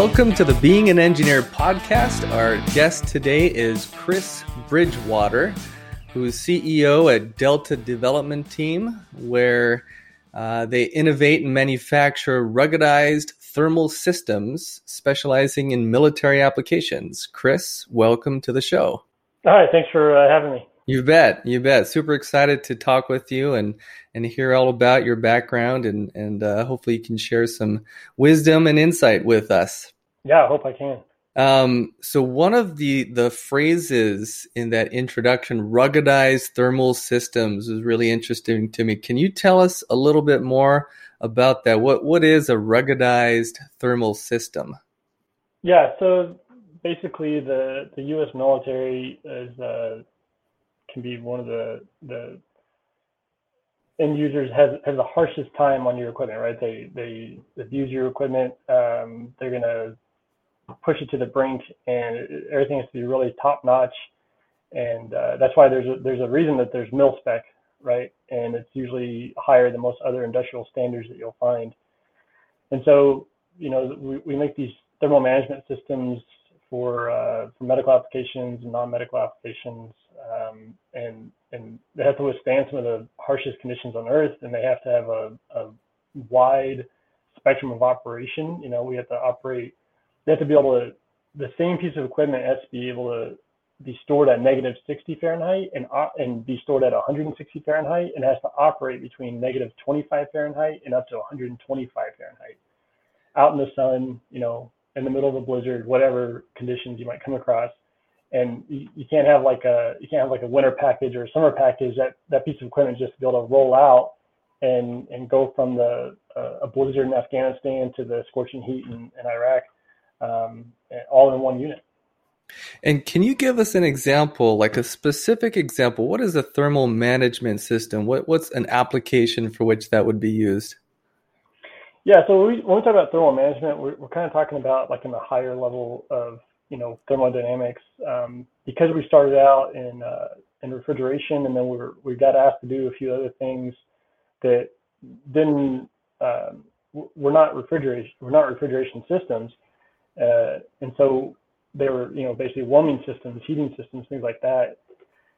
Welcome to the Being an Engineer podcast. Our guest today is Chris Bridgewater, who is CEO at Delta Development Team, where uh, they innovate and manufacture ruggedized thermal systems specializing in military applications. Chris, welcome to the show. Hi, thanks for uh, having me. You bet, you bet. Super excited to talk with you and and hear all about your background and and uh, hopefully you can share some wisdom and insight with us. Yeah, I hope I can. Um, so one of the the phrases in that introduction, ruggedized thermal systems, is really interesting to me. Can you tell us a little bit more about that? What what is a ruggedized thermal system? Yeah, so basically the the U.S. military is uh, can be one of the the end users has has the harshest time on your equipment, right? They they abuse your equipment. Um, they're gonna push it to the brink, and everything has to be really top notch. And uh, that's why there's a, there's a reason that there's mil spec, right? And it's usually higher than most other industrial standards that you'll find. And so, you know, we, we make these thermal management systems for uh, for medical applications and non-medical applications, um, and and they have to withstand some of the harshest conditions on Earth, and they have to have a, a wide spectrum of operation. You know, we have to operate. They have to be able to. The same piece of equipment has to be able to be stored at negative 60 Fahrenheit and and be stored at 160 Fahrenheit, and has to operate between negative 25 Fahrenheit and up to 125 Fahrenheit. Out in the sun, you know, in the middle of a blizzard, whatever conditions you might come across. And you, you can't have like a you can't have like a winter package or a summer package. That that piece of equipment just be able to roll out and and go from the uh, a blizzard in Afghanistan to the scorching heat in, in Iraq, um, all in one unit. And can you give us an example, like a specific example? What is a thermal management system? What what's an application for which that would be used? Yeah, so when we, when we talk about thermal management, we're, we're kind of talking about like in the higher level of you know thermodynamics um, because we started out in uh, in refrigeration and then we were, we got asked to do a few other things that didn't um, we're not refrigeration we're not refrigeration systems uh, and so they were you know basically warming systems heating systems things like that.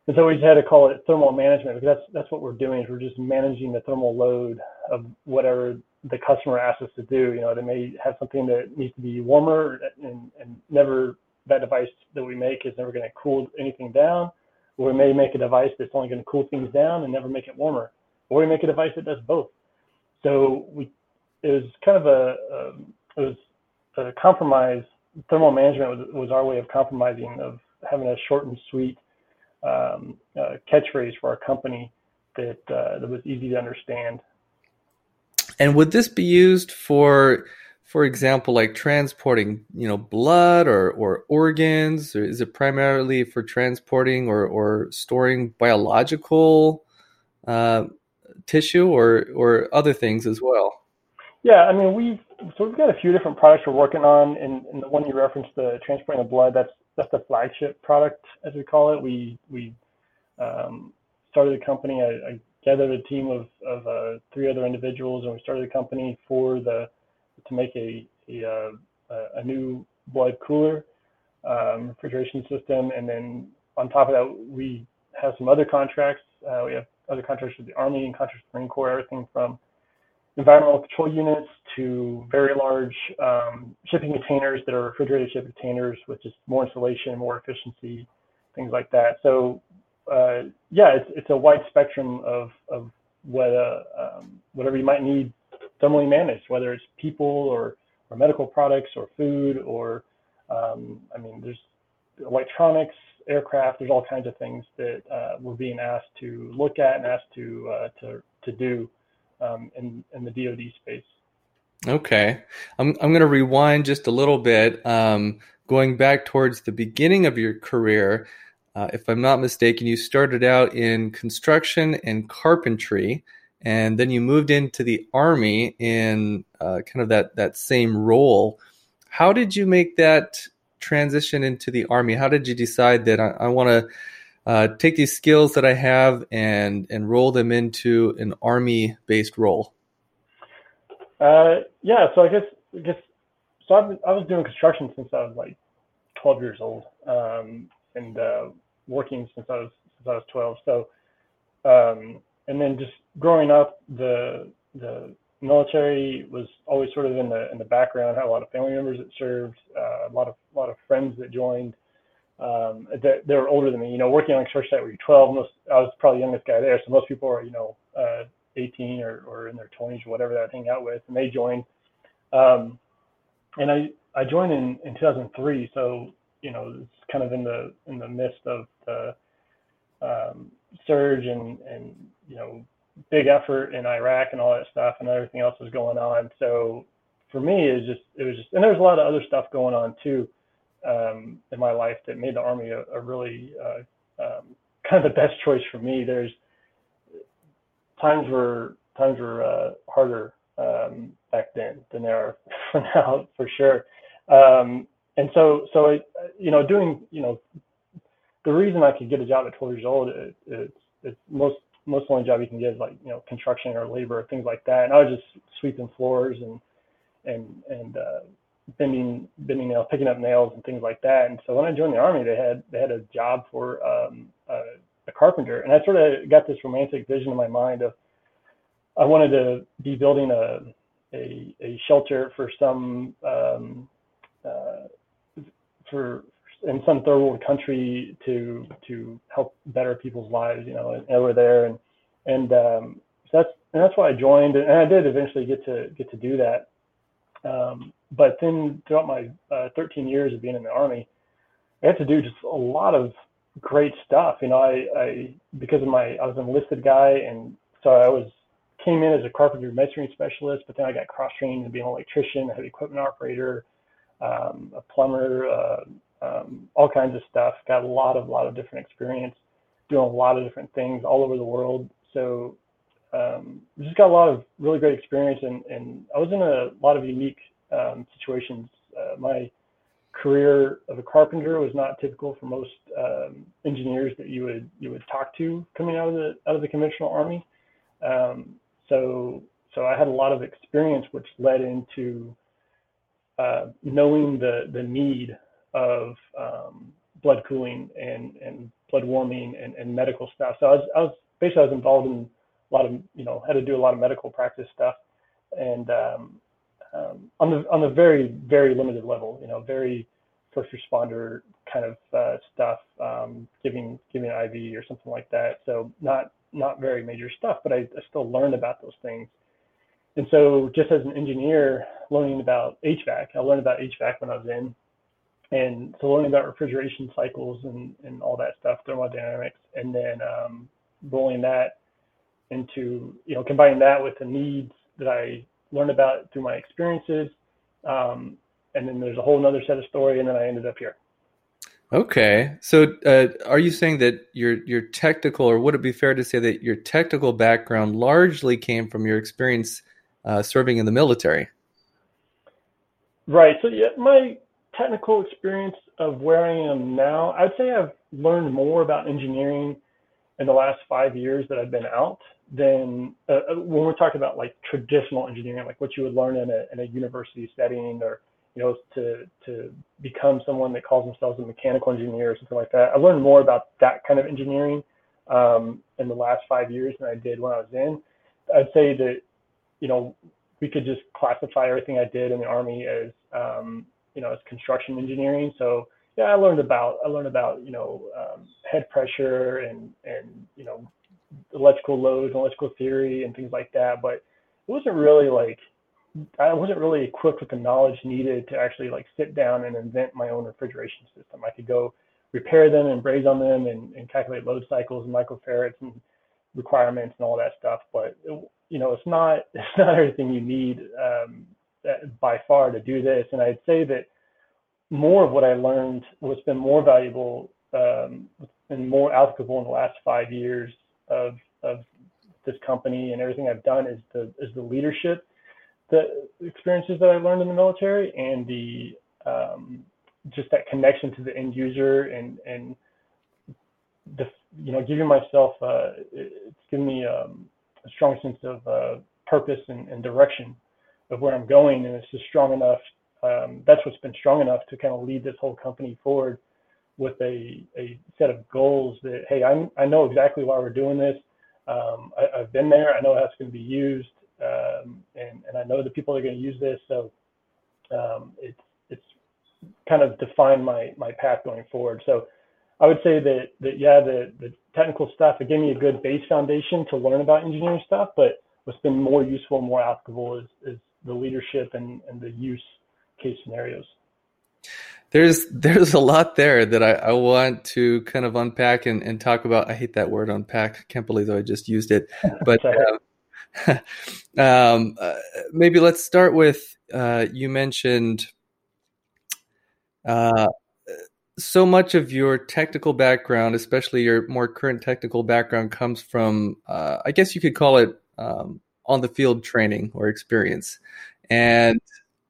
And so we just had to call it thermal management because that's that's what we're doing is we're just managing the thermal load of whatever the customer asks us to do. You know, they may have something that needs to be warmer and, and never that device that we make is never going to cool anything down. Or we may make a device that's only going to cool things down and never make it warmer. Or we make a device that does both. So we, it was kind of a, a it was a compromise. Thermal management was, was our way of compromising of having a short and sweet um, uh, catchphrase for our company that uh, that was easy to understand. And would this be used for, for example, like transporting, you know, blood or, or organs? Or is it primarily for transporting or, or storing biological uh, tissue or, or other things as well? Yeah, I mean, we've so we've got a few different products we're working on, and, and the one you referenced, the transporting of blood, that's that's the flagship product, as we call it. We we um, started the company. I, I gathered a team of, of uh, three other individuals, and we started a company for the to make a a, uh, a new blood cooler um, refrigeration system, and then on top of that, we have some other contracts. Uh, we have other contracts with the Army and contracts with the Marine Corps, everything from environmental control units to very large um, shipping containers that are refrigerated shipping containers with just more insulation, more efficiency, things like that. So uh, yeah, it's it's a wide spectrum of of what uh, um, whatever you might need thermally managed, whether it's people or or medical products or food or um, I mean, there's electronics, aircraft. There's all kinds of things that uh, we're being asked to look at and asked to uh, to to do um, in in the DoD space. Okay, I'm I'm going to rewind just a little bit, um, going back towards the beginning of your career. Uh, if I'm not mistaken, you started out in construction and carpentry, and then you moved into the army in uh, kind of that that same role. How did you make that transition into the army? How did you decide that I, I want to uh, take these skills that I have and and roll them into an army based role? Uh, yeah, so I guess I guess so I've, I was doing construction since I was like 12 years old, um, and uh, working since I was since I was 12. So, um, and then just growing up, the the military was always sort of in the in the background. Had a lot of family members that served, uh, a lot of a lot of friends that joined. Um, that they were older than me. You know, working on a church site where you're 12. Most I was probably the youngest guy there, so most people are you know uh, 18 or, or in their 20s or whatever that I'd hang out with, and they joined. Um, and I I joined in in 2003, so you know it's kind of in the in the midst of the um, surge and and you know big effort in Iraq and all that stuff, and everything else was going on. So for me, it was just it was just, and there's a lot of other stuff going on too um, in my life that made the army a, a really uh, um, kind of the best choice for me. There's times were times were uh, harder um, back then than they are for now, for sure. Um, and so, so you know, doing, you know, the reason I could get a job at 12 years old, it, it's, it's most most only job you can get is like you know construction or labor or things like that. And I was just sweeping floors and and and uh, bending bending nails, picking up nails and things like that. And so when I joined the army, they had they had a job for um, a, a carpenter, and I sort of got this romantic vision in my mind of I wanted to be building a a, a shelter for some um, uh, for in some third world country to to help better people's lives, you know, and over there, and and um, so that's and that's why I joined, and I did eventually get to get to do that. Um, but then throughout my uh, 13 years of being in the army, I had to do just a lot of great stuff. You know, I, I because of my I was an enlisted guy, and so I was came in as a carpenter masonry specialist, but then I got cross trained to be an electrician, a heavy equipment operator, um, a plumber, uh, um, all kinds of stuff. Got a lot of lot of different experience doing a lot of different things all over the world. So um, just got a lot of really great experience, and, and I was in a lot of unique um, situations. Uh, my career of a carpenter was not typical for most um, engineers that you would you would talk to coming out of the out of the conventional army. Um, so so I had a lot of experience, which led into knowing the the need of um, blood cooling and and blood warming and, and medical stuff. So I was I was basically I was involved in a lot of you know had to do a lot of medical practice stuff and um, um, on the on the very very limited level, you know, very first responder kind of uh, stuff, um, giving giving an IV or something like that. So not not very major stuff, but I, I still learned about those things. And so just as an engineer, learning about HVAC. I learned about HVAC when I was in, and so learning about refrigeration cycles and, and all that stuff, thermodynamics, and then um, rolling that into, you know, combining that with the needs that I learned about through my experiences. Um, and then there's a whole other set of story, and then I ended up here. Okay, so uh, are you saying that your your technical, or would it be fair to say that your technical background largely came from your experience uh, serving in the military? Right. So yeah, my technical experience of where I am now, I'd say I've learned more about engineering in the last five years that I've been out than uh, uh, when we're talking about like traditional engineering, like what you would learn in a, in a university setting or, you know, to, to become someone that calls themselves a mechanical engineer or something like that. I learned more about that kind of engineering um, in the last five years than I did when I was in. I'd say that, you know, we could just classify everything I did in the army as, um, you know, as construction engineering. So yeah, I learned about I learned about you know um, head pressure and and you know electrical loads, electrical theory, and things like that. But it wasn't really like I wasn't really equipped with the knowledge needed to actually like sit down and invent my own refrigeration system. I could go repair them and braze on them and, and calculate load cycles and microfarads and requirements and all that stuff. But it, you know, it's not it's not everything you need um, by far to do this. And I'd say that more of what I learned was been more valuable um, and more applicable in the last five years of of this company and everything I've done is the is the leadership, the experiences that I learned in the military, and the um, just that connection to the end user and and the you know giving myself uh, it's given me um, a strong sense of uh, purpose and, and, direction of where I'm going, and it's just strong enough um, that's what's been strong enough to kind of lead this whole company forward with a, a set of goals that hey I'm, i know exactly why we're doing this. Um, I, have been there. I know how it's going to be used um, and, and i know the people are going to use this. So um, it's it's kind of defined my my path going forward. So i would say that that yeah the the technical stuff it gave me a good base foundation to learn about engineering stuff but what's been more useful and more applicable is, is the leadership and, and the use case scenarios. There's there's a lot there that I, I want to kind of unpack and, and talk about. I hate that word unpack. Can't believe I just used it. But uh, um, uh, maybe let's start with uh, you mentioned uh, so much of your technical background, especially your more current technical background, comes from uh, I guess you could call it um, on the field training or experience. And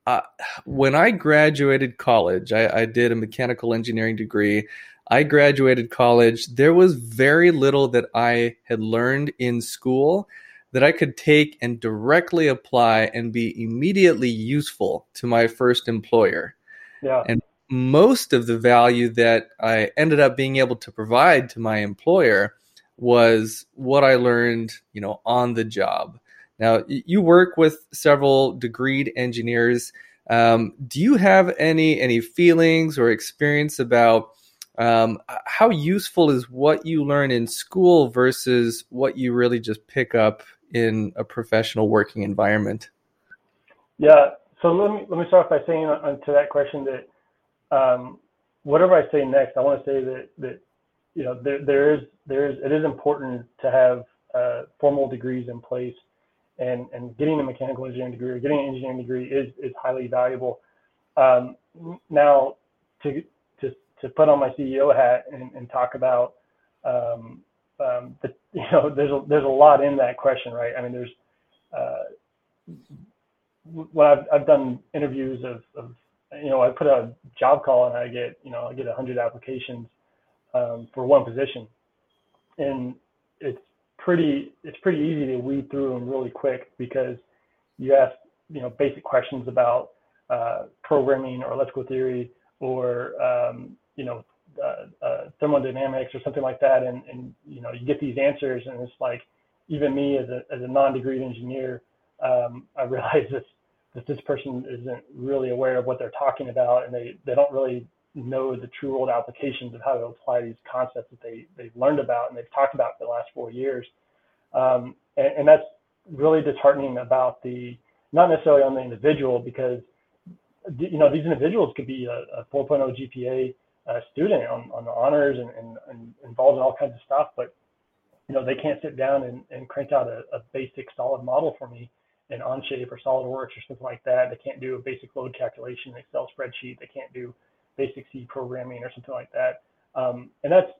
uh, when I graduated college, I, I did a mechanical engineering degree. I graduated college. There was very little that I had learned in school that I could take and directly apply and be immediately useful to my first employer. Yeah. And most of the value that I ended up being able to provide to my employer was what I learned, you know, on the job. Now, you work with several degreed engineers. Um, do you have any any feelings or experience about um, how useful is what you learn in school versus what you really just pick up in a professional working environment? Yeah. So let me let me start by saying on, to that question that um, whatever I say next, I want to say that that you know there there is there is it is important to have uh, formal degrees in place and, and getting a mechanical engineering degree or getting an engineering degree is, is highly valuable. Um, now, to, to, to put on my CEO hat and, and talk about, um, um, the, you know, there's a, there's a lot in that question, right? I mean, there's, uh, when I've, I've done interviews of, of, you know, I put a job call and I get, you know, I get 100 applications um, for one position. And it's pretty it's pretty easy to weed through them really quick because you ask you know basic questions about uh, programming or electrical theory or um, you know uh, uh, thermodynamics or something like that, and, and you know you get these answers, and it's like even me as a as a non-degreed engineer, um, I realize this that this person isn't really aware of what they're talking about, and they they don't really know the true world applications of how to apply these concepts that they they've learned about and they've talked about for the last four years. Um, and, and, that's really disheartening about the not necessarily on the individual because you know these individuals could be a, a 4.0 GPA uh, student on, on the honors and, and, and, involved in all kinds of stuff, but you know they can't sit down and, and crank out a, a basic solid model for me in Onshape or SolidWorks or something like that. They can't do a basic load calculation in Excel spreadsheet. They can't do basic C programming or something like that. Um, and that's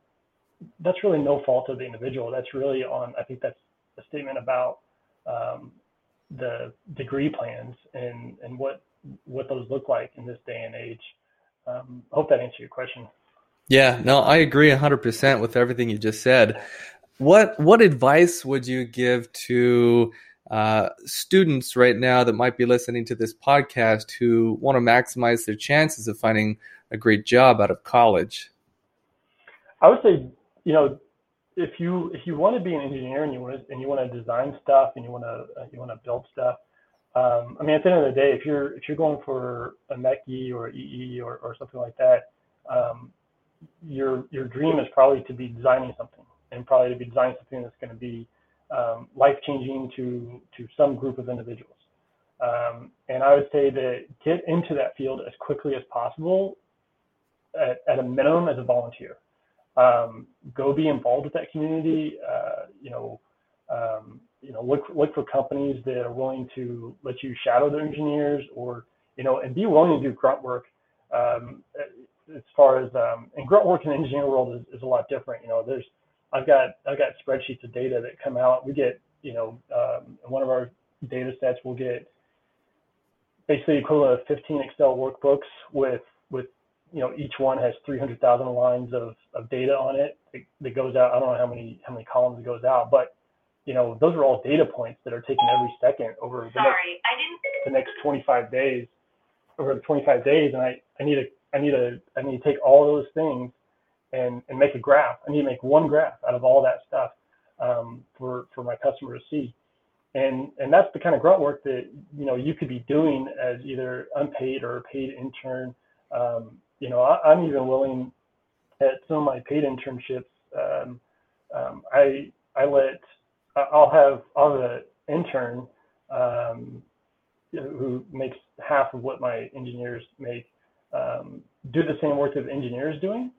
that's really no fault of the individual. That's really on. I think that's a statement about um, the degree plans and and what what those look like in this day and age. Um, I hope that answered your question. Yeah, no, I agree 100% with everything you just said. What what advice would you give to uh, students right now that might be listening to this podcast who want to maximize their chances of finding a great job out of college? I would say, you know, if you if you want to be an engineer and you want to and you want to design stuff and you want to uh, you want to build stuff, um, I mean, at the end of the day, if you're if you're going for a MechE or EE or, or something like that, um, your your dream is probably to be designing something and probably to be designing something that's going to be um, life changing to to some group of individuals. Um, and I would say that get into that field as quickly as possible at, at a minimum as a volunteer. Um, go be involved with that community. Uh, you know, um, you know, look look for companies that are willing to let you shadow their engineers, or you know, and be willing to do grunt work. Um, as far as um, and grunt work in the engineering world is, is a lot different. You know, there's I've got I've got spreadsheets of data that come out. We get you know um, one of our data sets we'll get basically equivalent of 15 Excel workbooks with with you know, each one has 300,000 lines of, of data on it that goes out. I don't know how many how many columns it goes out, but you know, those are all data points that are taken every second over the Sorry, next, the next 25 days over the 25 days, and I, I need a I need a I need to take all those things and and make a graph. I need to make one graph out of all that stuff um, for for my customer to see. And and that's the kind of grunt work that you know you could be doing as either unpaid or a paid intern. Um, you know, I, am even willing at some of my paid internships. Um, um I I let I'll have I'll have an intern um, who makes half of what my engineers make um, do the same work that the engineer is doing.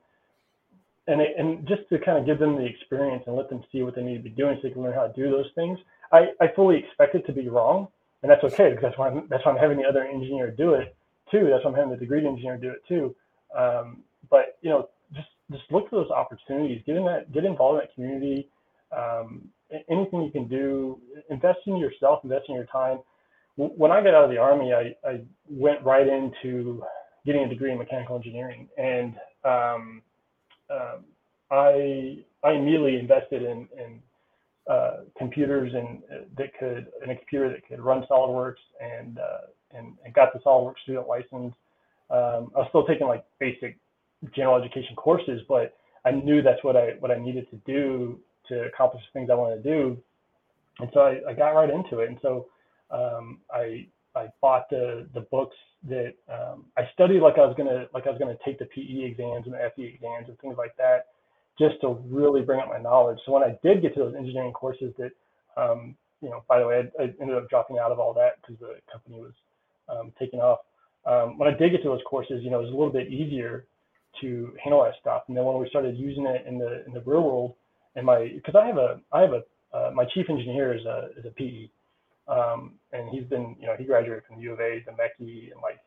And, it, and just to kind of give them the experience and let them see what they need to be doing so they can learn how to do those things. I, I fully expect it to be wrong, and that's okay because that's why I'm, that's why I'm having the other engineer do it too. That's why I'm having the degree engineer do it too. Um, but you know, just just look for those opportunities. Get in that, get involved in that community. Um, anything you can do, invest in yourself, invest in your time. When I got out of the army, I, I went right into getting a degree in mechanical engineering, and um, um, I I immediately invested in, in uh, computers and uh, that could in a computer that could run SolidWorks and uh, and, and got the SolidWorks student license. Um, I was still taking like basic general education courses, but I knew that's what I what I needed to do to accomplish the things I wanted to do, and so I, I got right into it. And so um, I I bought the the books that um, I studied like I was gonna like I was gonna take the PE exams and the FE exams and things like that, just to really bring up my knowledge. So when I did get to those engineering courses, that um, you know, by the way, I, I, ended up dropping out of all that because the company was um, taking off. Um, when I did get to those courses, you know, it was a little bit easier to handle that stuff. And then when we started using it in the in the real world, and my because I have a I have a uh, my chief engineer is a is a PE. Um, and he's been, you know, he graduated from U of A, the MechE in like,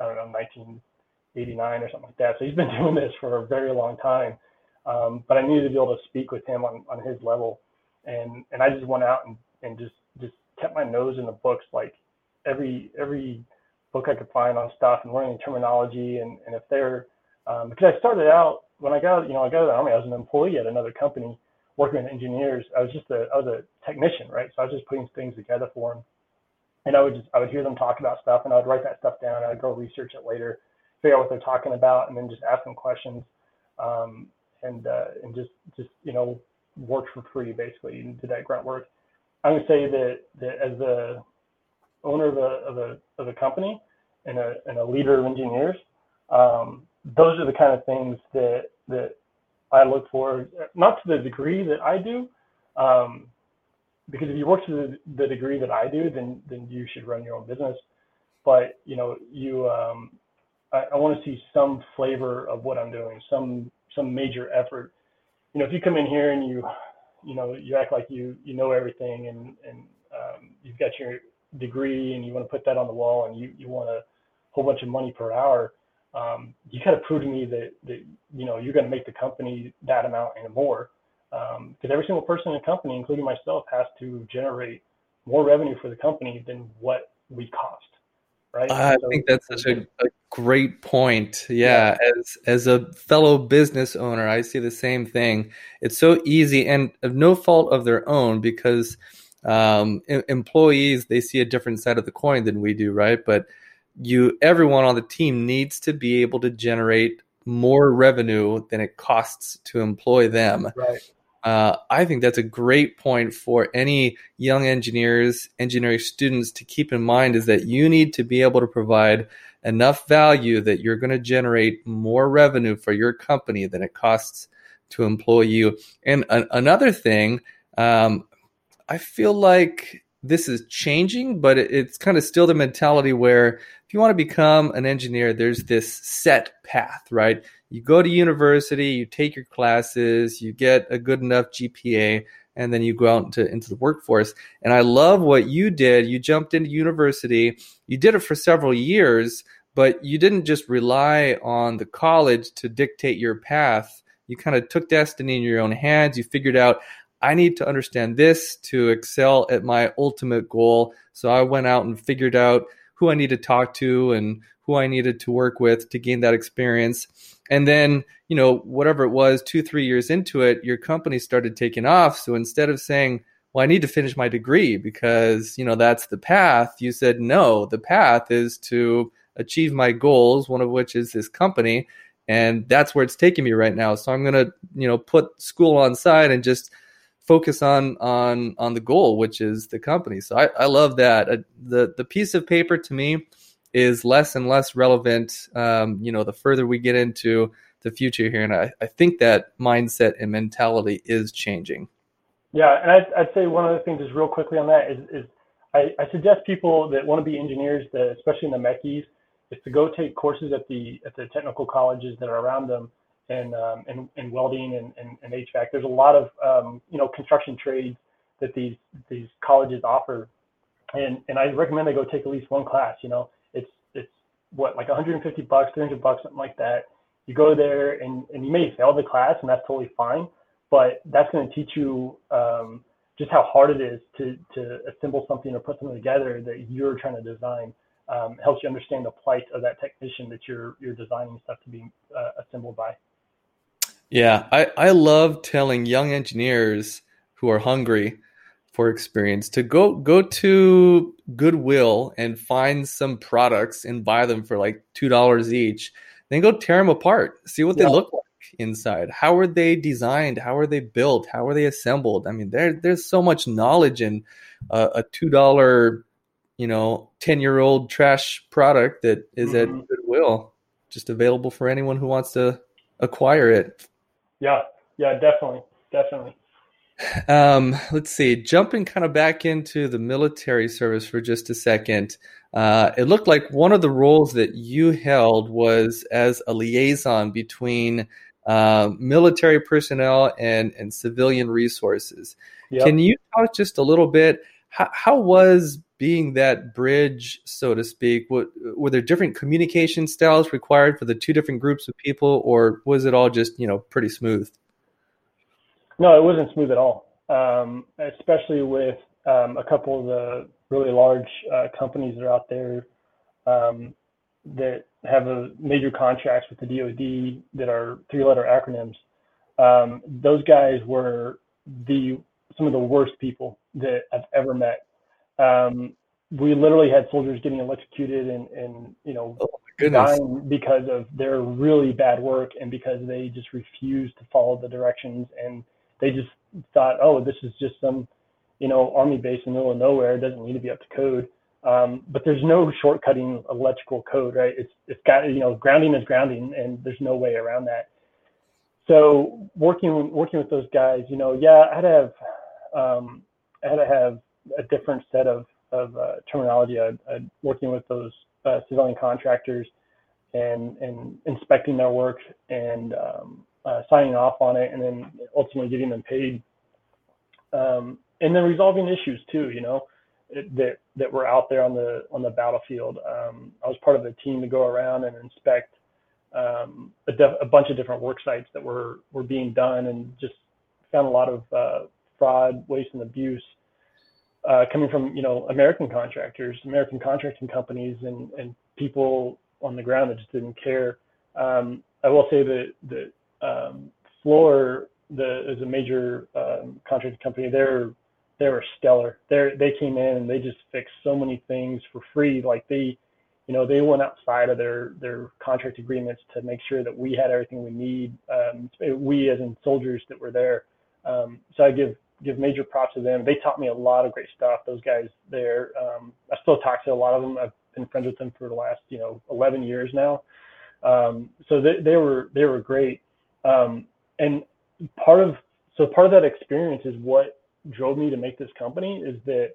I don't know, 1989 or something like that. So he's been doing this for a very long time. Um, but I needed to be able to speak with him on, on his level. And, and I just went out and, and just, just kept my nose in the books, like every, every book I could find on stuff and learning terminology. And, and if they're, um, because I started out when I got, you know, I got out of the army, I was an employee at another company working with engineers, I was just a I was a technician, right? So I was just putting things together for them, and I would just I would hear them talk about stuff, and I would write that stuff down. I'd go research it later, figure out what they're talking about, and then just ask them questions, um, and uh, and just just you know work for free basically and did that grunt work. I would say that that as the owner of a of a of a company and a and a leader of engineers, um, those are the kind of things that that I look for, not to the degree that I do, um, because if you work to the, the, degree that I do, then then you should run your own business. But you know, you um, I, I want to see some flavor of what I'm doing, some some major effort. You know, if you come in here and you you know you act like you you know everything and and um, you've got your degree and you want to put that on the wall and you you want a whole bunch of money per hour um, you kind of prove to me that, that you know you're going to make the company that amount and more. Because um, every single person in the company including myself has to generate more revenue for the company than what we cost right? I so, think that's such a, a great point. Yeah, yeah, as as a fellow business owner i see the same thing. It's so easy and of no fault of their own because um, employees they see a different side of the coin than we do right? But you everyone on the team needs to be able to generate more revenue than it costs to employ them. Right. Uh, I think that's a great point for any young engineers, engineering students to keep in mind is that you need to be able to provide enough value that you're going to generate more revenue for your company than it costs to employ you. And a- another thing, um, I feel like this is changing, but it's kind of still the mentality where if you want to become an engineer, there's this set path, right? You go to university, you take your classes, you get a good enough GPA, and then you go out into, into the workforce. And I love what you did. You jumped into university, you did it for several years, but you didn't just rely on the college to dictate your path. You kind of took destiny in your own hands. You figured out, I need to understand this to excel at my ultimate goal. So I went out and figured out who I need to talk to and who I needed to work with to gain that experience. And then, you know, whatever it was, two, three years into it, your company started taking off. So instead of saying, well, I need to finish my degree because, you know, that's the path, you said, no, the path is to achieve my goals, one of which is this company. And that's where it's taking me right now. So I'm going to, you know, put school on side and just focus on on on the goal, which is the company. So I, I love that. Uh, the the piece of paper to me is less and less relevant. Um, you know, the further we get into the future here, and I, I think that mindset and mentality is changing. Yeah, and I'd, I'd say one of the things is real quickly on that is, is I, I suggest people that want to be engineers, that especially in the MechEs, is to go take courses at the at the technical colleges that are around them and um, and, and welding and, and, and HVAC. There's a lot of um, you know construction trades that these these colleges offer, and and I recommend they go take at least one class. You know, it's it's what like 150 bucks, 300 bucks, something like that. You go there and and you may fail the class, and that's totally fine. But that's going to teach you um, just how hard it is to to assemble something or put something together that you're trying to design. Um, helps you understand the plight of that technician that you're you're designing stuff to be uh, assembled by. Yeah, I, I love telling young engineers who are hungry for experience to go go to Goodwill and find some products and buy them for like two dollars each. Then go tear them apart, see what yeah. they look like inside. How are they designed? How are they built? How are they assembled? I mean, there there's so much knowledge in uh, a two dollar, you know, ten year old trash product that is mm-hmm. at Goodwill, just available for anyone who wants to acquire it. Yeah, yeah, definitely, definitely. Um, let's see. Jumping kind of back into the military service for just a second. Uh, it looked like one of the roles that you held was as a liaison between uh, military personnel and and civilian resources. Yep. Can you talk just a little bit? How, how was being that bridge, so to speak? What, were there different communication styles required for the two different groups of people, or was it all just you know pretty smooth? No, it wasn't smooth at all. Um, especially with um, a couple of the really large uh, companies that are out there um, that have a major contracts with the DoD that are three-letter acronyms. Um, those guys were the some of the worst people that I've ever met um, we literally had soldiers getting electrocuted and, and you know oh dying because of their really bad work and because they just refused to follow the directions and they just thought, oh, this is just some you know army base in the middle of nowhere. It doesn't need to be up to code. Um, but there's no shortcutting electrical code, right? It's it's got you know grounding is grounding, and there's no way around that. So working working with those guys, you know, yeah, I had to have um, I had to have a different set of, of uh, terminology. I, I, working with those uh, civilian contractors and, and inspecting their work and um, uh, signing off on it and then ultimately getting them paid. Um, and then resolving issues too, you know, that, that were out there on the, on the battlefield. Um, I was part of a team to go around and inspect um, a, def- a, bunch of different work sites that were, were being done and just found a lot of uh, fraud, waste, and abuse uh, coming from you know American contractors, American contracting companies, and and people on the ground that just didn't care. Um, I will say that the um, Fluor the is a major um, contracting company. They're they were stellar. They they came in and they just fixed so many things for free. Like they, you know, they went outside of their their contract agreements to make sure that we had everything we need. Um, we as in soldiers that were there. Um, so I give give major props to them. They taught me a lot of great stuff. Those guys there, um, I still talk to a lot of them. I've been friends with them for the last, you know, 11 years now. Um, so they, they were, they were great. Um, and part of, so part of that experience is what drove me to make this company is that,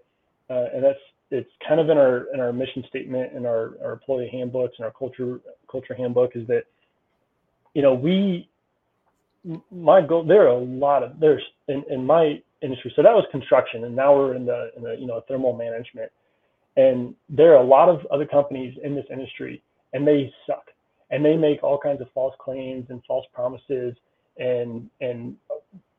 uh, and that's, it's kind of in our, in our mission statement and our, our employee handbooks and our culture, culture handbook is that, you know, we, my goal, there are a lot of, there's in, in my industry. So that was construction, and now we're in the in the you know thermal management. And there are a lot of other companies in this industry, and they suck, and they make all kinds of false claims and false promises, and and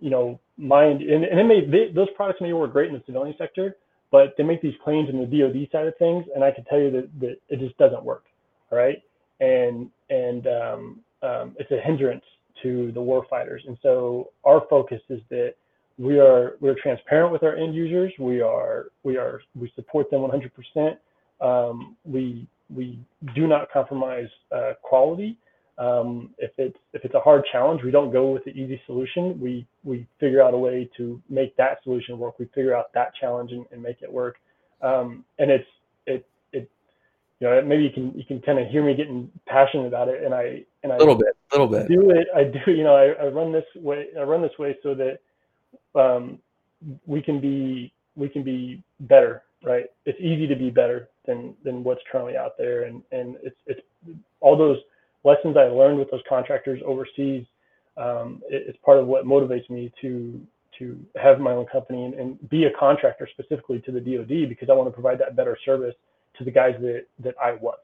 you know mind and, and it may they, those products may work great in the civilian sector, but they make these claims in the DoD side of things, and I can tell you that, that it just doesn't work. All right, and and um, um, it's a hindrance to the war fighters. And so our focus is that we are we're transparent with our end users. We are we are we support them 100%. Um, we we do not compromise uh, quality. Um, if it's if it's a hard challenge, we don't go with the easy solution. We we figure out a way to make that solution work. We figure out that challenge and, and make it work. Um, and it's it it you know maybe you can you can kind of hear me getting passionate about it, and I and I a little bit, a little bit. Do it. I do. You know, I, I run this way. I run this way so that um, we can be we can be better. Right. It's easy to be better than than what's currently out there, and and it's it's all those lessons I learned with those contractors overseas um, it, it's part of what motivates me to to have my own company and, and, be a contractor specifically to the DoD because I want to provide that better service to the guys that that I was,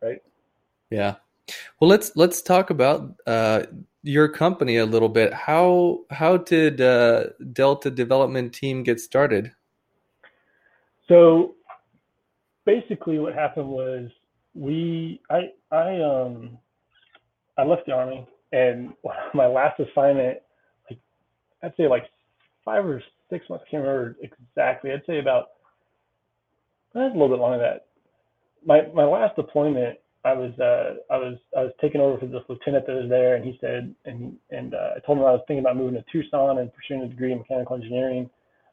right? Yeah. Well, let's let's talk about uh, your company a little bit. How how did uh, Delta Development Team get started? So basically, what happened was we I I um I left the army, and my last assignment, like I'd say like five or six months, I can't remember exactly. I'd say about a little bit longer than that. My my last deployment, I was uh, I was I was taking over for this lieutenant that was there, and he said, and and uh, I told him I was thinking about moving to Tucson and pursuing a degree in mechanical engineering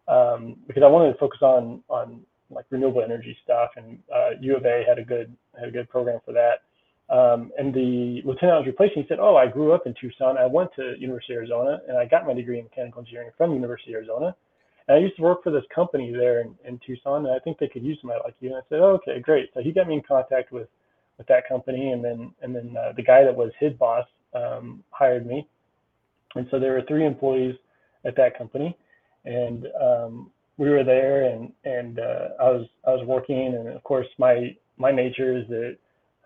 um, because I wanted to focus on on like renewable energy stuff, and uh, U of A had a good had a good program for that. Um, and the lieutenant I was replacing, he said, "Oh, I grew up in Tucson. I went to University of Arizona, and I got my degree in mechanical engineering from University of Arizona. And I used to work for this company there in, in Tucson, and I think they could use somebody like you." And I said, oh, "Okay, great." So he got me in contact with with that company, and then and then uh, the guy that was his boss um, hired me. And so there were three employees at that company, and um, we were there, and and uh, I was I was working, and of course my my nature is that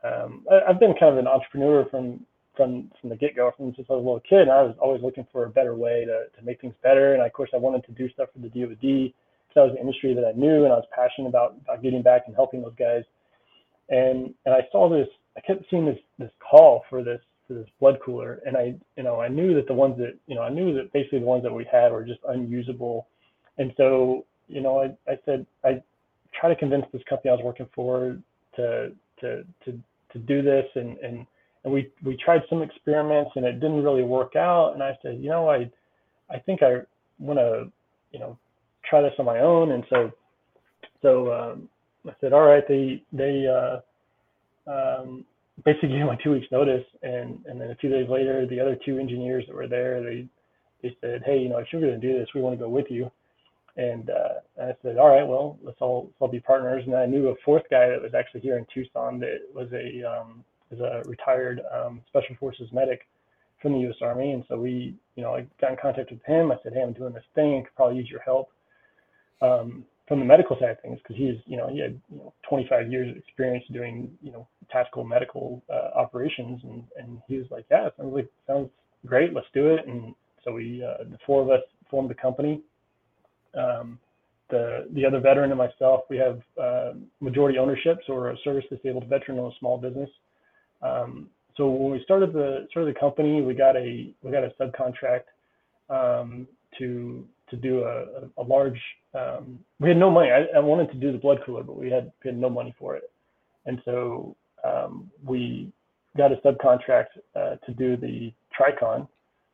um, I, have been kind of an entrepreneur from from from the get go, from since I was a little kid. And I was always looking for a better way to to make things better. And of course, I wanted to do stuff for the DoD because that was the industry that I knew, and I was passionate about about getting back and helping those guys. And and I saw this. I kept seeing this this call for this for this blood cooler, and I you know I knew that the ones that you know I knew that basically the ones that we had were just unusable. And so you know I I said I try to convince this company I was working for to to to to do this and and and we we tried some experiments and it didn't really work out and I said you know I I think I want to you know try this on my own and so so um, I said all right they they uh, um, basically gave my two weeks notice and and then a few days later the other two engineers that were there they they said hey you know if you're going to do this we want to go with you and uh, I said, all right, well, let's all let's all be partners. And I knew a fourth guy that was actually here in Tucson that was a um, was a retired um, Special Forces medic from the U.S. Army. And so we, you know, I got in contact with him. I said, hey, I'm doing this thing. I could probably use your help um, from the medical side of things because he's, you know, he had you know 25 years of experience doing, you know, tactical medical uh, operations. And and he was like, yeah, sounds like sounds great. Let's do it. And so we, uh, the four of us formed a company um, the the other veteran and myself, we have uh, majority ownership, so we're a service disabled veteran a small business. Um, so when we started the started the company, we got a we got a subcontract um, to to do a, a large. Um, we had no money. I, I, wanted to do the blood cooler, but we had we had no money for it, and so um, we got a subcontract uh, to do the Tricon,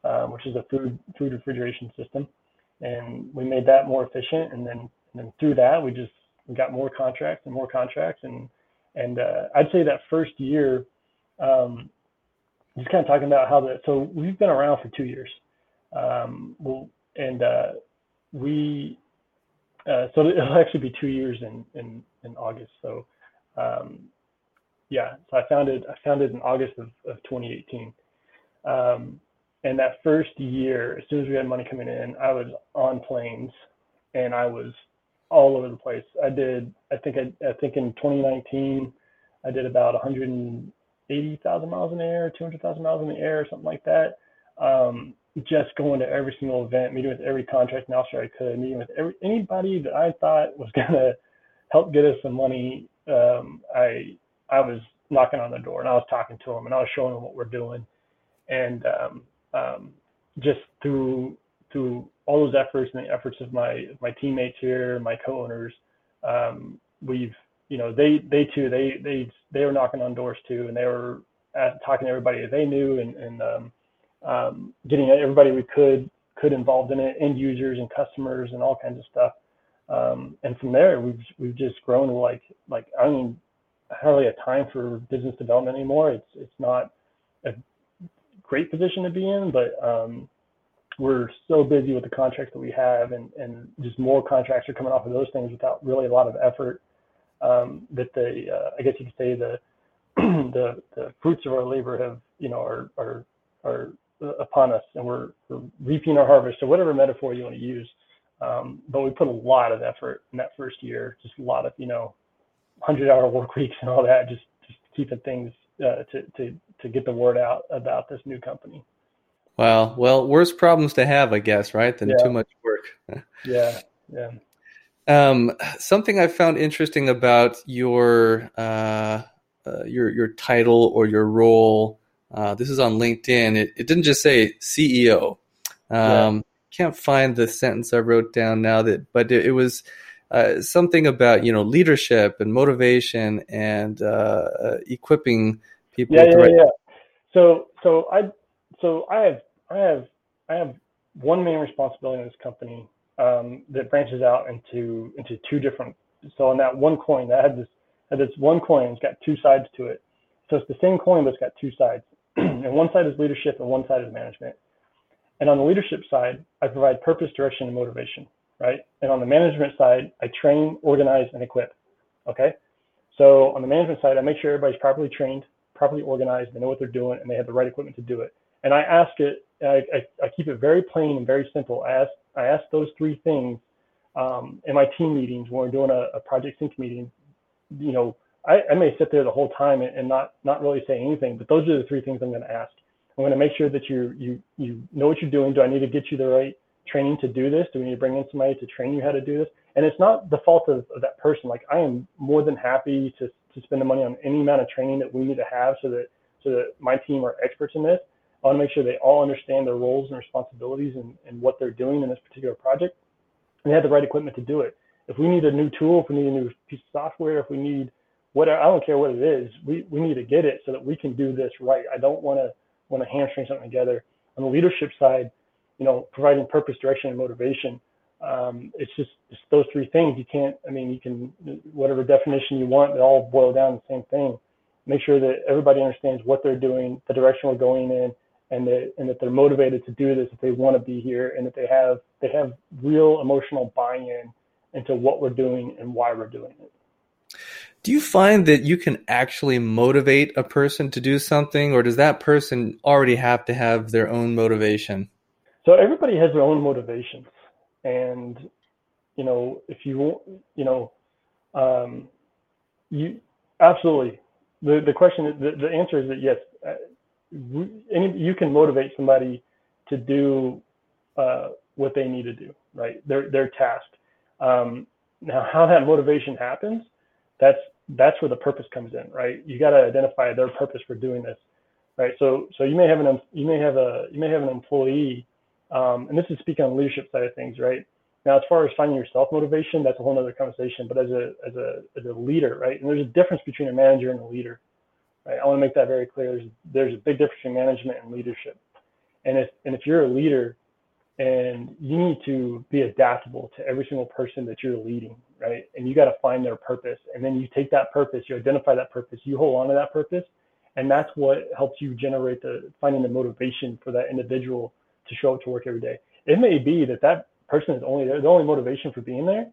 um, which is a food food refrigeration system and we made that more efficient. And then, and then through that, we just we got more contracts and more contracts. And and uh, I'd say that first year, um, just kind of talking about how the so we've been around for two years. Um, we'll, and uh, we uh, so it'll actually be two years in in, in August. So um, yeah, so I founded I founded in August of, of 2018. Um, and that first year, as soon as we had money coming in, I was on planes and I was all over the place. I did, I think, I, I think in 2019, I did about 180,000 miles in the air, 200,000 miles in the air, something like that. Um, just going to every single event, meeting with every contract officer I could, meeting with every anybody that I thought was gonna help get us some money. Um, I I was knocking on the door and I was talking to them and I was showing them what we're doing. And um, um, just through through all those efforts and the efforts of my my teammates here, my co-owners, um, we've you know, they they too they they they were knocking on doors too, and they were at, talking to everybody they knew and and um, getting everybody we could could involved in it, end users and customers and all kinds of stuff. Um, and from there, we've we've just grown like like I mean, hardly a time for business development anymore. It's it's not a great position to be in, but um, we're so busy with the contracts that we have, and and just more contracts are coming off of those things without really a lot of effort. Um, that the uh, I guess you could say the the the fruits of our labor have you know are are are upon us, and we're, we're reaping our harvest, or whatever metaphor you want to use. Um, but we put a lot of effort in that first year, just a lot of you know, hundred hour work weeks and all that, just just keeping things uh, to to to get the word out about this new company. Wow. Well, worse problems to have, I guess, right? Than yeah. too much work. yeah. Yeah. Um, something I found interesting about your uh, uh, your your title or your role. Uh, this is on LinkedIn. It, it didn't just say CEO. Um, yeah. Can't find the sentence I wrote down now. That, but it, it was uh, something about you know leadership and motivation and uh, uh, equipping people. Yeah, yeah, right- yeah. So, so I, so I have, I have, I have one main responsibility in this company um, that branches out into into two different. So on that one coin, that had this had this one coin, it's got two sides to it. So it's the same coin, but it's got two sides. and one side is leadership, and one side is management. And on the leadership side, I provide purpose, direction, and motivation, right? And on the management side, I train, organize, and equip. Okay. So on the management side, I make sure everybody's properly trained, properly organized, they know what they're doing, and they have the right equipment to do it. And I ask it, I, I, I keep it very plain and very simple. I ask, I ask those three things um, in my team meetings when we're doing a, a project sync meeting. You know, I, I, may sit there the whole time and, and not not really say anything, but those are the three things I'm going to ask. I'm going to make sure that you you you know what you're doing. Do I need to get you the right training to do this? Do we need to bring in somebody to train you how to do this? And it's not the fault of, of that person. Like I am more than happy to to spend the money on any amount of training that we need to have so that so that my team are experts in this. I want to make sure they all understand their roles and responsibilities and, and what they're doing in this particular project. And they have the right equipment to do it. If we need a new tool, if we need a new piece of software, if we need whatever, I don't care what it is, we, we need to get it so that we can do this right. I don't want to want to hamstring something together. On the leadership side, you know, providing purpose, direction, and motivation. Um, it's just it's those three things. You can't. I mean, you can whatever definition you want. They all boil down to the same thing. Make sure that everybody understands what they're doing, the direction we're going in, and that and that they're motivated to do this if they want to be here, and that they have they have real emotional buy-in into what we're doing and why we're doing it. Do you find that you can actually motivate a person to do something, or does that person already have to have their own motivation? So everybody has their own motivations, and you know, if you you know, um, you absolutely. The the question, the, the answer is that yes, uh, any, you can motivate somebody to do uh, what they need to do, right? Their their task. Um, now, how that motivation happens, that's that's where the purpose comes in, right? You got to identify their purpose for doing this, right? So so you may have an you may have a you may have an employee, um, and this is speaking on the leadership side of things, right? Now, as far as finding your self motivation, that's a whole other conversation. But as a as a as a leader, right? And there's a difference between a manager and a leader, right? I want to make that very clear. There's there's a big difference between management and leadership. And if and if you're a leader, and you need to be adaptable to every single person that you're leading right? And you got to find their purpose. And then you take that purpose you identify that purpose you hold on to that purpose. And that's what helps you generate the finding the motivation for that individual to show up to work every day. It may be that that person is only there the only motivation for being there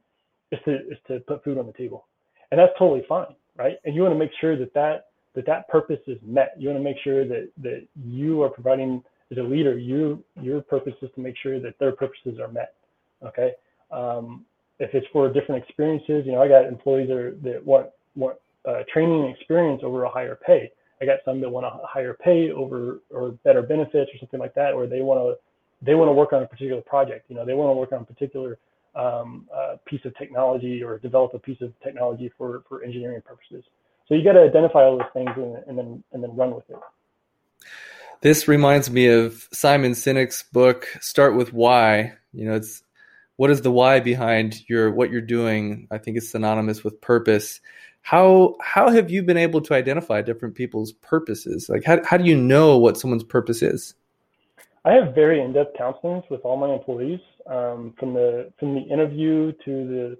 is to is to put food on the table. And that's totally fine right? And you want to make sure that that that that purpose is met. You want to make sure that that you are providing as a leader, you your purpose is to make sure that their purposes are met. Okay. Um, if it's for different experiences, you know, I got employees that, are, that want want uh, training and experience over a higher pay. I got some that want a higher pay over or better benefits or something like that, or they want to they want to work on a particular project. You know, they want to work on a particular um, uh, piece of technology or develop a piece of technology for for engineering purposes. So you got to identify all those things and, and then and then run with it. This reminds me of Simon Sinek's book, Start with Why. You know, it's what is the why behind your what you're doing? I think it's synonymous with purpose. how how have you been able to identify different people's purposes? Like how how do you know what someone's purpose is? I have very in-depth counselings with all my employees, um, from the from the interview to the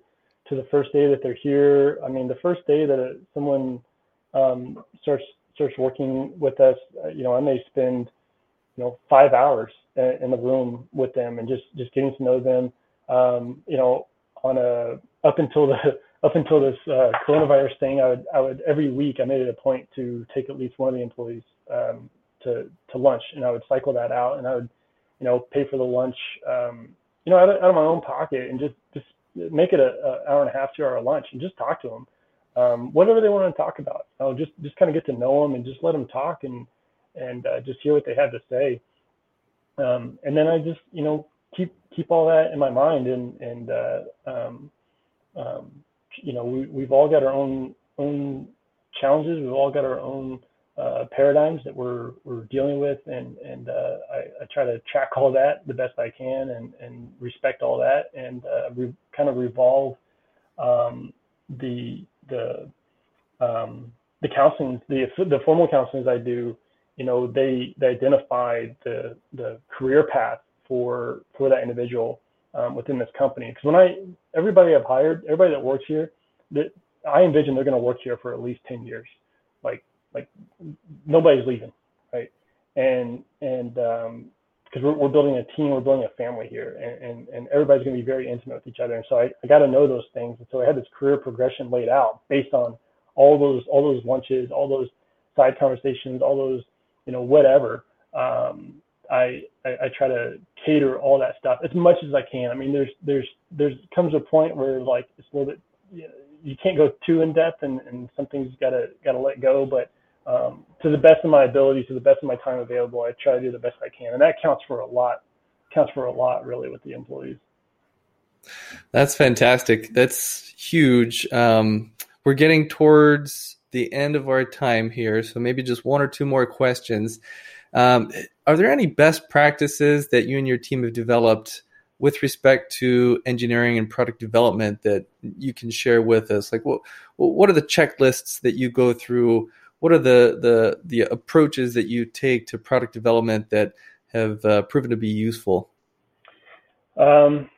to the first day that they're here. I mean, the first day that someone um, starts starts working with us, uh, you know, I may spend you know five hours in the room with them and just just getting to know them. Um, you know, on a up until the up until this uh, coronavirus thing, I would I would every week I made it a point to take at least one of the employees um, to to lunch, and I would cycle that out, and I would you know pay for the lunch, um, you know, out of, out of my own pocket, and just just make it a, a hour and a half, two hour lunch, and just talk to them, um, whatever they want to talk about. I'll just just kind of get to know them and just let them talk and and uh, just hear what they have to say. Um, and then I just you know keep keep all that in my mind and and uh, um, um, you know we we've all got our own own challenges. We've all got our own uh, paradigms that we're we're dealing with, and and uh, I, I, try to track all that the best I can, and and respect all that, and uh, re- kind of revolve um, the the um, the counseling, the the formal counselings I do. You know, they they identify the the career path for for that individual um, within this company. Because when I everybody I've hired, everybody that works here, that I envision they're going to work here for at least ten years. Like like nobody's leaving, right? And and um, because we're, we're building a team, we're building a family here, and and, and everybody's going to be very intimate with each other. And so I, I got to know those things. And so I had this career progression laid out based on all those all those lunches, all those side conversations, all those you know whatever. Um, I, I, I try to cater all that stuff as much as I can. I mean, there's there's there's comes a point where like it's a little bit you, know, you can't go too in depth and, and something's gotta gotta let go. But um, to the best of my ability, to the best of my time available, I try to do the best I can, and that counts for a lot. Counts for a lot, really, with the employees. That's fantastic. That's huge. Um, we're getting towards the end of our time here, so maybe just one or two more questions. Um, are there any best practices that you and your team have developed with respect to engineering and product development that you can share with us? Like, what what are the checklists that you go through? What are the the the approaches that you take to product development that have uh, proven to be useful? Um,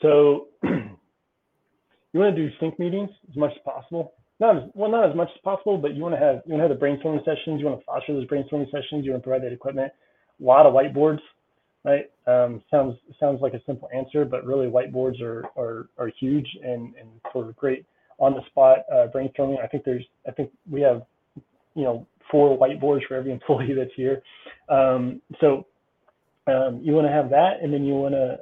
so you want to do sync meetings as much as possible not as well, not as much as possible, but you want to have you want to have the brainstorming sessions. You want to foster those brainstorming sessions. You want to provide that equipment. A lot of whiteboards, right? Um, sounds sounds like a simple answer, but really whiteboards are are are huge and and for great on the spot uh, brainstorming. I think there's I think we have you know four whiteboards for every employee that's here. Um, so um, you want to have that, and then you want to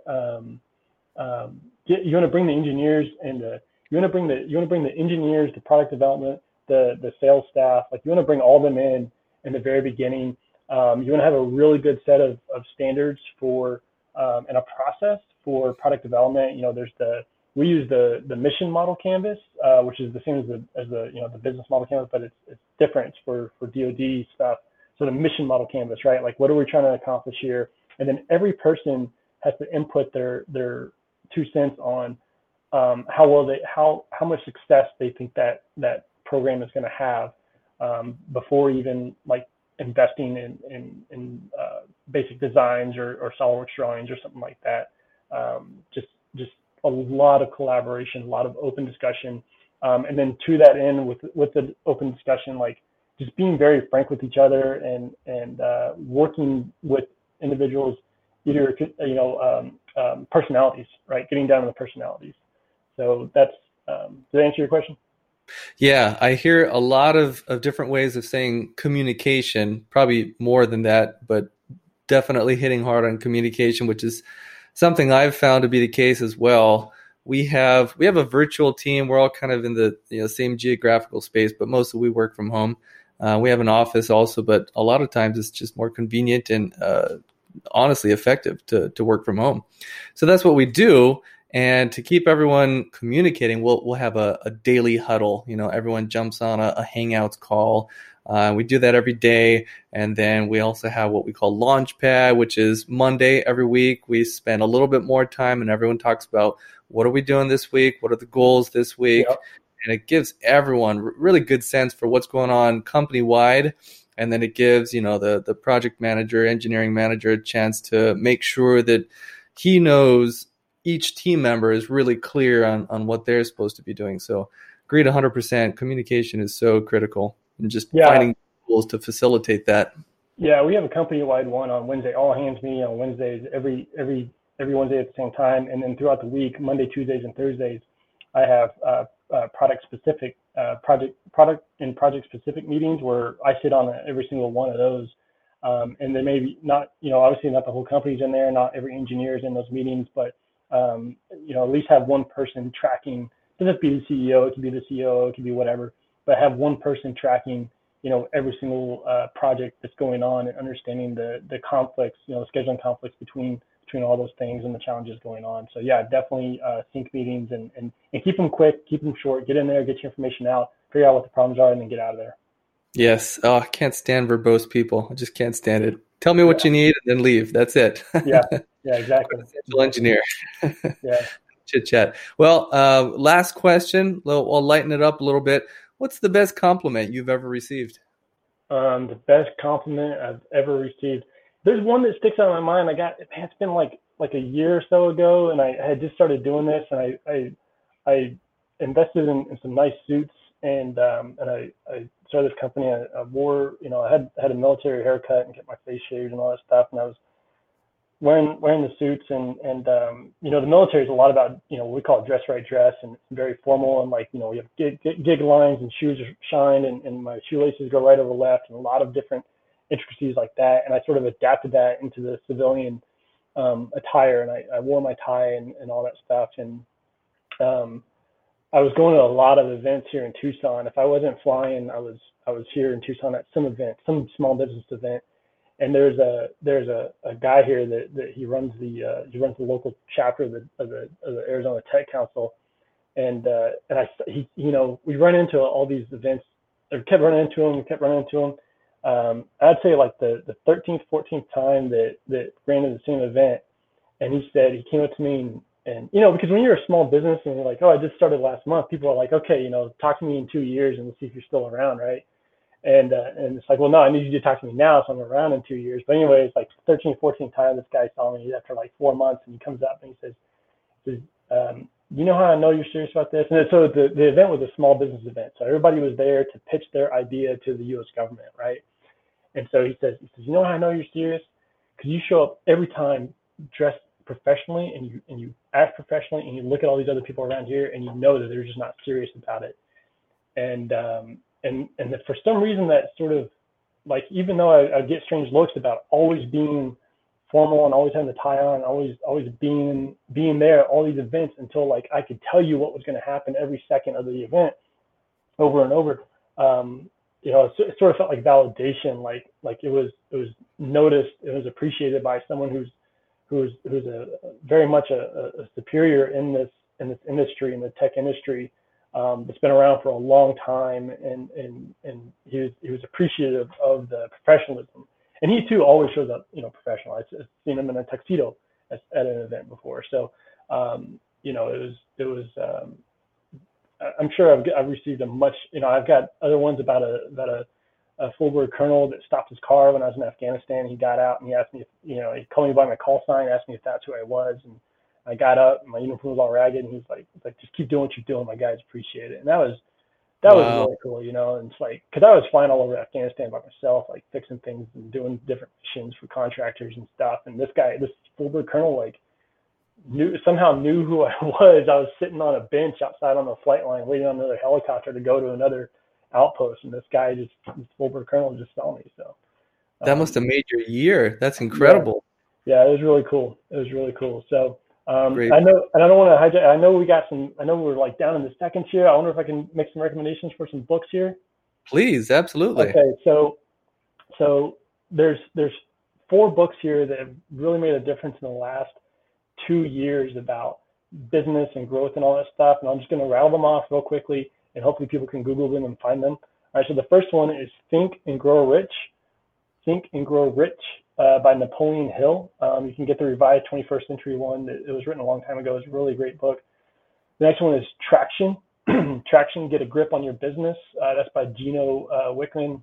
get, you want to bring the engineers and the you want to bring the you want to bring the engineers, the product development, the the sales staff. Like you want to bring all them in in the very beginning. Um, you want to have a really good set of, of standards for um, and a process for product development. You know, there's the we use the the mission model canvas, uh, which is the same as the as the you know the business model canvas, but it's it's different for for DoD stuff. So the mission model canvas, right? Like what are we trying to accomplish here? And then every person has to input their their two cents on um, how well they how how much success they think that that program is going to have um, before even like investing in in, in uh, basic designs or, or SolidWorks drawings or something like that. Um, just just a lot of collaboration, a lot of open discussion, um, and then to that end with with the open discussion, like just being very frank with each other and and uh, working with individuals, either you know um, um, personalities, right? Getting down to the personalities. So that's um, did I answer your question? Yeah, I hear a lot of, of different ways of saying communication, probably more than that, but definitely hitting hard on communication, which is something I've found to be the case as well. We have we have a virtual team. We're all kind of in the you know same geographical space, but mostly we work from home. Uh, we have an office also, but a lot of times it's just more convenient and uh, honestly effective to to work from home. So that's what we do. And to keep everyone communicating, we'll we'll have a, a daily huddle. You know, everyone jumps on a, a Hangouts call. Uh, we do that every day, and then we also have what we call Launchpad, which is Monday every week. We spend a little bit more time, and everyone talks about what are we doing this week, what are the goals this week, yep. and it gives everyone really good sense for what's going on company wide and then it gives you know the the project manager engineering manager a chance to make sure that he knows each team member is really clear on on what they're supposed to be doing. So agreed 100% communication is so critical and just yeah. finding tools to facilitate that yeah we have a company wide one on wednesday all hands meeting on wednesdays every every every wednesday at the same time and then throughout the week monday tuesdays and thursdays i have uh, uh, product specific uh, project product and project specific meetings where I sit on every single one of those. Um, and may be not, you know, obviously not the whole company's in there, not every engineer is in those meetings, but um, you know, at least have one person tracking. It doesn't have to be the CEO, it could be the CEO, it could be whatever, but have one person tracking, you know, every single uh, project that's going on and understanding the the conflicts, you know, the scheduling conflicts between between all those things and the challenges going on. So yeah, definitely uh, sync meetings and, and, and keep them quick, keep them short, get in there, get your information out, figure out what the problems are, and then get out of there. Yes. Oh, I can't stand verbose people. I just can't stand it. Tell me what yeah. you need and then leave. That's it. yeah. Yeah, exactly. Essential engineer. yeah. Chit chat. Well, uh, last question. I'll lighten it up a little bit. What's the best compliment you've ever received? Um, the best compliment I've ever received there's one that sticks out in my mind. I got it's been like like a year or so ago, and I had just started doing this, and I I, I invested in, in some nice suits, and um, and I, I started this company. I, I wore you know I had had a military haircut and get my face shaved and all that stuff, and I was wearing wearing the suits and and um, you know the military is a lot about you know we call dress right dress and very formal and like you know we have gig, gig lines and shoes are shined and, and my shoelaces go right over left and a lot of different intricacies like that. And I sort of adapted that into the civilian um, attire, and I, I, wore my tie and, and all that stuff. And um, I was going to a lot of events here in Tucson. If I wasn't flying, I was I was here in Tucson at some event, some small business event. And there's a there's a, a guy here that, that he runs the uh, he runs the local chapter of the, of the, of the Arizona Tech Council, and uh, and I he you know we run into all these events, or kept running into him, kept running into him, um, I'd say like the, the 13th, 14th time that, that ran to the same event. And he said, he came up to me and, and, you know, because when you're a small business and you're like, oh, I just started last month, people are like, okay, you know, talk to me in two years and we'll see if you're still around, right? And, uh, and it's like, well, no, I need you to talk to me now. So I'm around in two years. But anyway, it's like 13th, 14th time this guy saw me after like four months and he comes up and he says, says um, you know how I know you're serious about this? And so the, the event was a small business event. So everybody was there to pitch their idea to the U.S. government, right? And so he says, he says, you know how I know you're serious? Because you show up every time dressed professionally and you and you act professionally and you look at all these other people around here and you know that they're just not serious about it. And um, and and that for some reason that sort of like even though I, I get strange looks about always being formal and always having the tie on, always always being being there at all these events until like I could tell you what was going to happen every second of the event over and over. Um, you know, it sort of felt like validation, like like it was it was noticed, it was appreciated by someone who's who's who's a very much a, a superior in this in this industry in the tech industry um, that's been around for a long time, and and and he was he was appreciative of the professionalism, and he too always shows up, you know, professional. I've seen him in a tuxedo at, at an event before, so um, you know, it was it was um, I'm sure I've, I've received a much, you know, I've got other ones about a about a, a full-bird colonel that stopped his car when I was in Afghanistan. He got out and he asked me, if, you know, he called me by my call sign, asked me if that's who I was, and I got up, my uniform was all ragged, and he's like, like just keep doing what you're doing, my guys appreciate it, and that was that wow. was really cool, you know, and it's like because I was flying all over Afghanistan by myself, like fixing things and doing different missions for contractors and stuff, and this guy, this full-bird colonel, like knew somehow knew who I was. I was sitting on a bench outside on the flight line waiting on another helicopter to go to another outpost, and this guy just this full-bird colonel just saw me. So that um, must have made your year. That's incredible. Yeah, yeah, it was really cool. It was really cool. So um, I know, and I don't want to hijack. I know we got some. I know we're like down in the second here. I wonder if I can make some recommendations for some books here. Please, absolutely. Okay, so so there's there's four books here that have really made a difference in the last two years about business and growth and all that stuff. And I'm just going to rattle them off real quickly and hopefully people can Google them and find them. All right. So the first one is Think and Grow Rich. Think and Grow Rich uh, by Napoleon Hill. Um, you can get the revised 21st century one. It, was written a long time ago. It's a really great book. The next one is Traction Traction, Get a Grip on Your Business. Uh, that's by Gino uh, Wickman.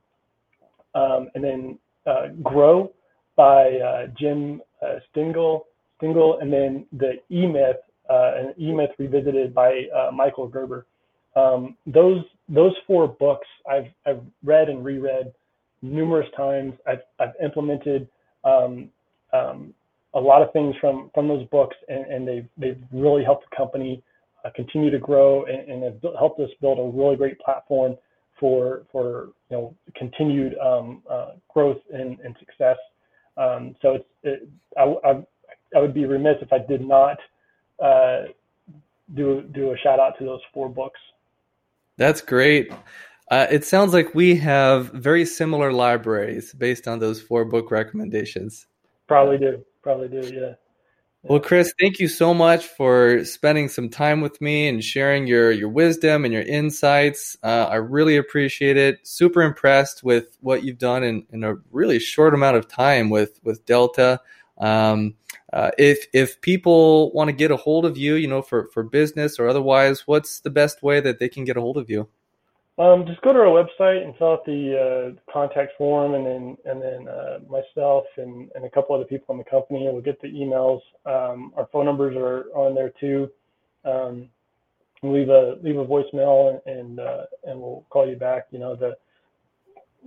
Um, and then uh, Grow by uh, Jim uh, Stengel, Stengel, and then the E Myth, uh, an E Myth revisited by Michael Gerber. Um, those those four books I've I've read and reread numerous times. I've I've implemented um, um, a lot of things from from those books, and, and they've they've really helped the company uh, continue to grow and, and have helped us build a really great platform for for you know continued um, uh, growth and, and success. Um, so it's it, I, I, I would be remiss if I did not uh, do do a shout out to those four books. That's great. Uh, it sounds like we have very similar libraries based on those four book recommendations. Probably do. Probably do. Yeah. Well, Chris, thank you so much for spending some time with me and sharing your your wisdom and your insights. Uh, I really appreciate it. Super impressed with what you've done in, in a really short amount of time with with Delta. Um, uh, if if people want to get a hold of you, you know, for for business or otherwise, what's the best way that they can get a hold of you? Um, just go to our website and fill out the uh, contact form, and then and then uh, myself and, and a couple other people in the company will get the emails. Um, our phone numbers are on there too. Um, leave a leave a voicemail and and, uh, and we'll call you back. You know the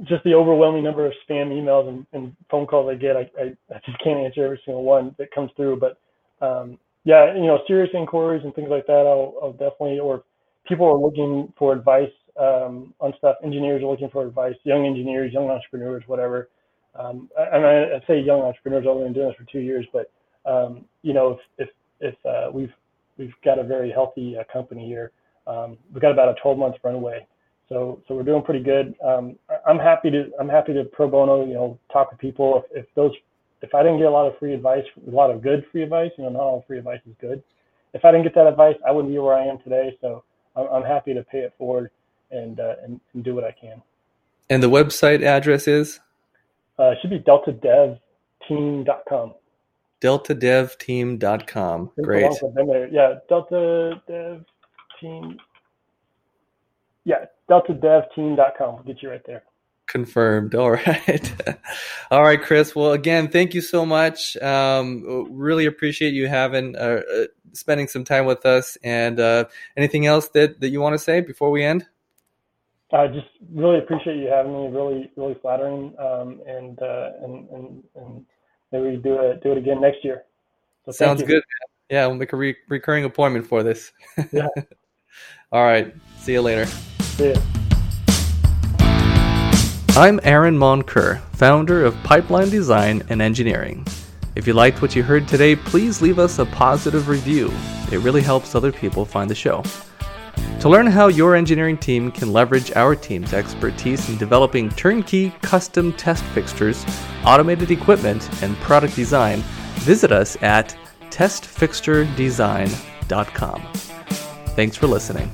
just the overwhelming number of spam emails and, and phone calls I get, I, I, I just can't answer every single one that comes through. But um, yeah, you know, serious inquiries and things like that, I'll, I'll definitely or people are looking for advice um, on stuff. Engineers are looking for advice, young engineers, young entrepreneurs, whatever. Um, and I, I say young entrepreneurs. I've only been doing this for two years, but um, you know, if if, if uh, we've we've got a very healthy uh, company here, um, we've got about a 12 month runway. So so we're doing pretty good. Um, I'm happy to I'm happy to pro bono, you know, talk to people. If, if those if I didn't get a lot of free advice, a lot of good free advice, you know, not all free advice is good. If I didn't get that advice, I wouldn't be where I am today. So I'm, I'm happy to pay it forward and, uh, and, and do what I can. And the website address is? Uh, it should be deltadevteam.com. Deltadevteam.com. Great. Yeah, Delta Dev Team. Yeah, deltadevteam.com. will get you right there. Confirmed. All right. All right, Chris. Well, again, thank you so much. Um, really appreciate you having uh, uh, spending some time with us. And uh, anything else that, that you want to say before we end? I just really appreciate you having me. Really, really flattering. Um, and, uh, and and and maybe do it do it again next year. So Sounds good. Yeah, we'll make a re- recurring appointment for this. Yeah. All right. See you later. See you. I'm Aaron Moncur, founder of Pipeline Design and Engineering. If you liked what you heard today, please leave us a positive review. It really helps other people find the show. To learn how your engineering team can leverage our team's expertise in developing turnkey custom test fixtures, automated equipment, and product design, visit us at testfixturedesign.com. Thanks for listening.